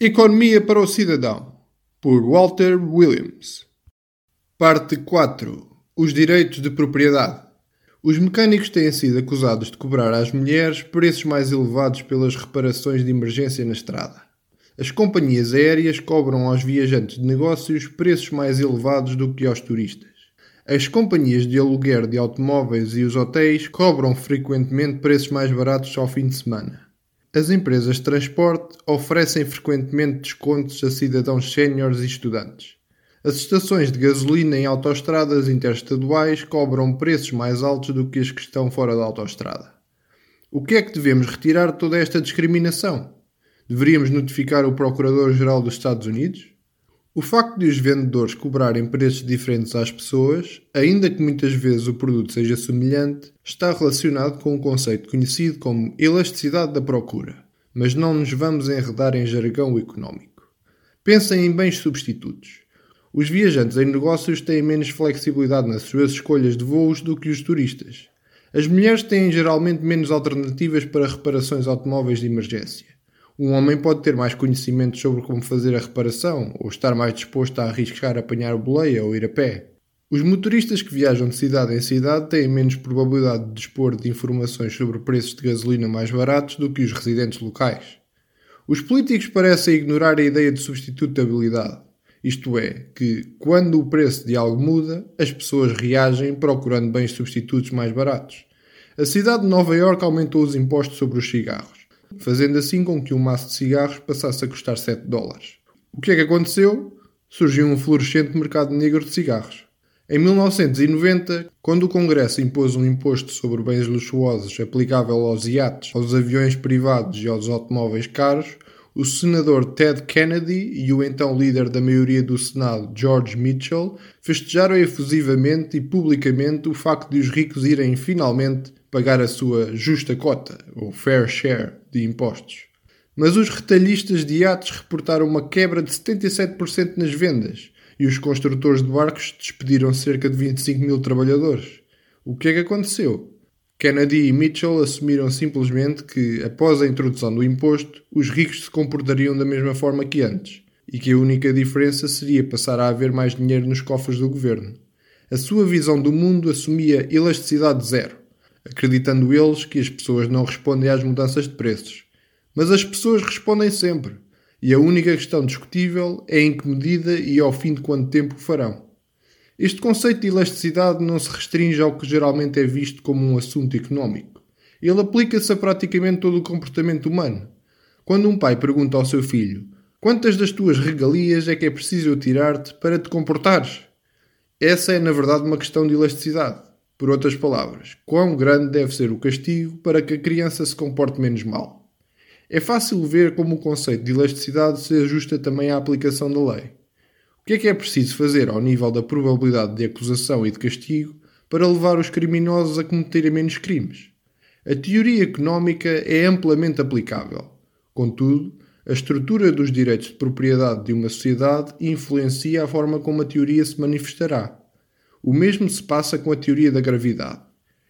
Economia para o Cidadão, por Walter Williams. Parte 4. Os direitos de propriedade. Os mecânicos têm sido acusados de cobrar às mulheres preços mais elevados pelas reparações de emergência na estrada. As companhias aéreas cobram aos viajantes de negócios preços mais elevados do que aos turistas. As companhias de aluguer de automóveis e os hotéis cobram frequentemente preços mais baratos ao fim de semana. As empresas de transporte oferecem frequentemente descontos a cidadãos séniores e estudantes. As estações de gasolina em autoestradas interestaduais cobram preços mais altos do que as que estão fora da autoestrada. O que é que devemos retirar de toda esta discriminação? Deveríamos notificar o Procurador-Geral dos Estados Unidos? O facto de os vendedores cobrarem preços diferentes às pessoas, ainda que muitas vezes o produto seja semelhante, está relacionado com um conceito conhecido como elasticidade da procura. Mas não nos vamos enredar em jargão económico. Pensem em bens substitutos. Os viajantes em negócios têm menos flexibilidade nas suas escolhas de voos do que os turistas. As mulheres têm geralmente menos alternativas para reparações automóveis de emergência. Um homem pode ter mais conhecimento sobre como fazer a reparação ou estar mais disposto a arriscar apanhar boleia ou ir a pé. Os motoristas que viajam de cidade em cidade têm menos probabilidade de dispor de informações sobre preços de gasolina mais baratos do que os residentes locais. Os políticos parecem ignorar a ideia de substitutabilidade, isto é, que quando o preço de algo muda, as pessoas reagem procurando bens substitutos mais baratos. A cidade de Nova York aumentou os impostos sobre os cigarros fazendo assim com que um maço de cigarros passasse a custar 7 dólares. O que é que aconteceu? Surgiu um florescente mercado negro de cigarros. Em 1990, quando o Congresso impôs um imposto sobre bens luxuosos aplicável aos iates, aos aviões privados e aos automóveis caros, o senador Ted Kennedy e o então líder da maioria do Senado, George Mitchell, festejaram efusivamente e publicamente o facto de os ricos irem finalmente pagar a sua justa cota, ou fair share, de impostos. Mas os retalhistas de iates reportaram uma quebra de 77% nas vendas e os construtores de barcos despediram cerca de 25 mil trabalhadores. O que é que aconteceu? Kennedy e Mitchell assumiram simplesmente que, após a introdução do imposto, os ricos se comportariam da mesma forma que antes e que a única diferença seria passar a haver mais dinheiro nos cofres do governo. A sua visão do mundo assumia elasticidade zero acreditando eles que as pessoas não respondem às mudanças de preços. Mas as pessoas respondem sempre, e a única questão discutível é em que medida e ao fim de quanto tempo o farão. Este conceito de elasticidade não se restringe ao que geralmente é visto como um assunto económico. Ele aplica-se a praticamente todo o comportamento humano. Quando um pai pergunta ao seu filho: Quantas das tuas regalias é que é preciso eu tirar-te para te comportares? Essa é, na verdade, uma questão de elasticidade. Por outras palavras, quão grande deve ser o castigo para que a criança se comporte menos mal? É fácil ver como o conceito de elasticidade se ajusta também à aplicação da lei. O que é que é preciso fazer ao nível da probabilidade de acusação e de castigo para levar os criminosos a cometerem menos crimes? A teoria económica é amplamente aplicável. Contudo, a estrutura dos direitos de propriedade de uma sociedade influencia a forma como a teoria se manifestará. O mesmo se passa com a teoria da gravidade.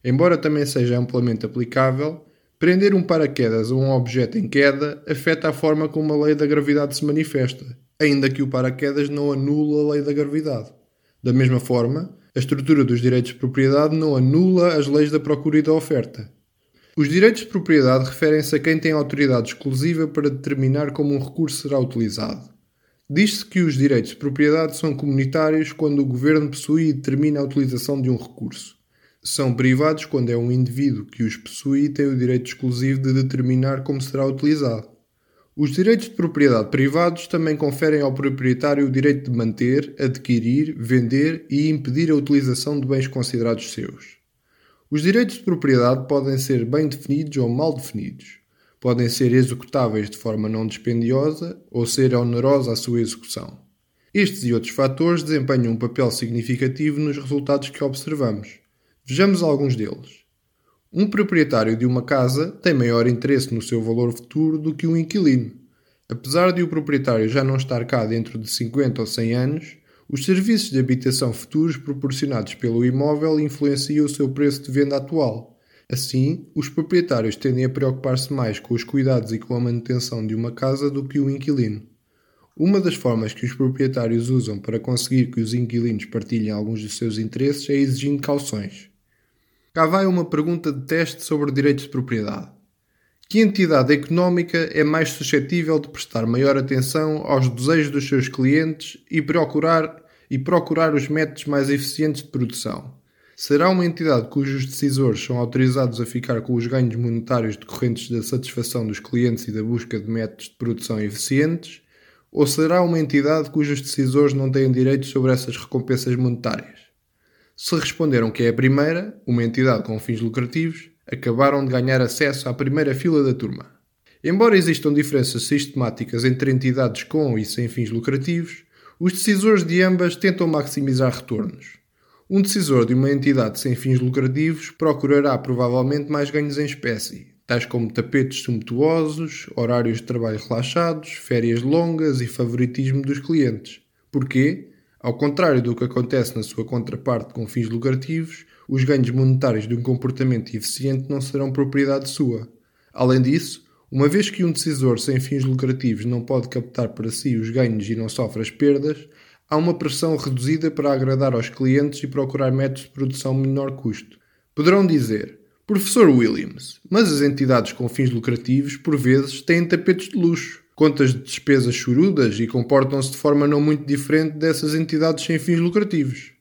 Embora também seja amplamente aplicável, prender um paraquedas a um objeto em queda afeta a forma como a lei da gravidade se manifesta, ainda que o paraquedas não anula a lei da gravidade. Da mesma forma, a estrutura dos direitos de propriedade não anula as leis da procura e da oferta. Os direitos de propriedade referem-se a quem tem autoridade exclusiva para determinar como um recurso será utilizado. Diz-se que os direitos de propriedade são comunitários quando o governo possui e determina a utilização de um recurso. São privados quando é um indivíduo que os possui e tem o direito exclusivo de determinar como será utilizado. Os direitos de propriedade privados também conferem ao proprietário o direito de manter, adquirir, vender e impedir a utilização de bens considerados seus. Os direitos de propriedade podem ser bem definidos ou mal definidos podem ser executáveis de forma não dispendiosa ou ser onerosa a sua execução. Estes e outros fatores desempenham um papel significativo nos resultados que observamos. Vejamos alguns deles. Um proprietário de uma casa tem maior interesse no seu valor futuro do que um inquilino. Apesar de o proprietário já não estar cá dentro de 50 ou 100 anos, os serviços de habitação futuros proporcionados pelo imóvel influenciam o seu preço de venda atual. Assim, os proprietários tendem a preocupar-se mais com os cuidados e com a manutenção de uma casa do que o inquilino. Uma das formas que os proprietários usam para conseguir que os inquilinos partilhem alguns dos seus interesses é exigindo calções. Cá vai uma pergunta de teste sobre direitos de propriedade. Que entidade económica é mais suscetível de prestar maior atenção aos desejos dos seus clientes e procurar, e procurar os métodos mais eficientes de produção? Será uma entidade cujos decisores são autorizados a ficar com os ganhos monetários decorrentes da satisfação dos clientes e da busca de métodos de produção eficientes? Ou será uma entidade cujos decisores não têm direito sobre essas recompensas monetárias? Se responderam que é a primeira, uma entidade com fins lucrativos, acabaram de ganhar acesso à primeira fila da turma. Embora existam diferenças sistemáticas entre entidades com e sem fins lucrativos, os decisores de ambas tentam maximizar retornos. Um decisor de uma entidade sem fins lucrativos procurará provavelmente mais ganhos em espécie, tais como tapetes sumptuosos, horários de trabalho relaxados, férias longas e favoritismo dos clientes. Porquê? Ao contrário do que acontece na sua contraparte com fins lucrativos, os ganhos monetários de um comportamento eficiente não serão propriedade sua. Além disso, uma vez que um decisor sem fins lucrativos não pode captar para si os ganhos e não sofre as perdas, há uma pressão reduzida para agradar aos clientes e procurar métodos de produção menor custo. Poderão dizer, Professor Williams, mas as entidades com fins lucrativos, por vezes, têm tapetes de luxo, contas de despesas chorudas e comportam-se de forma não muito diferente dessas entidades sem fins lucrativos.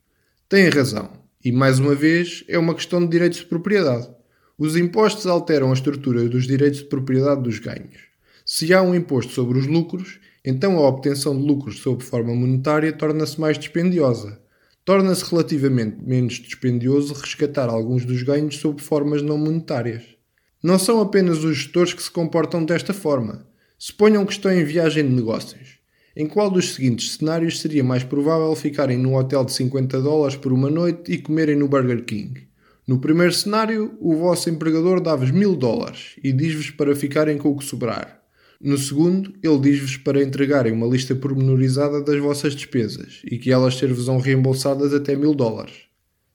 Têm razão. E mais uma vez, é uma questão de direitos de propriedade. Os impostos alteram a estrutura dos direitos de propriedade dos ganhos. Se há um imposto sobre os lucros, então a obtenção de lucros sob forma monetária torna-se mais dispendiosa. Torna-se relativamente menos dispendioso resgatar alguns dos ganhos sob formas não monetárias. Não são apenas os gestores que se comportam desta forma. Suponham que estão em viagem de negócios. Em qual dos seguintes cenários seria mais provável ficarem num hotel de 50 dólares por uma noite e comerem no Burger King? No primeiro cenário, o vosso empregador dá-vos mil dólares e diz-vos para ficarem com o que sobrar. No segundo, ele diz-vos para entregarem uma lista pormenorizada das vossas despesas e que elas ser-vos-ão reembolsadas até mil dólares.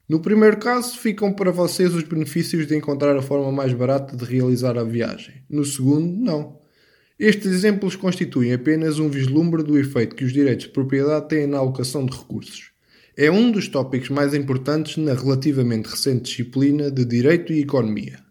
No primeiro caso, ficam para vocês os benefícios de encontrar a forma mais barata de realizar a viagem. No segundo, não. Estes exemplos constituem apenas um vislumbre do efeito que os direitos de propriedade têm na alocação de recursos. É um dos tópicos mais importantes na relativamente recente disciplina de Direito e Economia.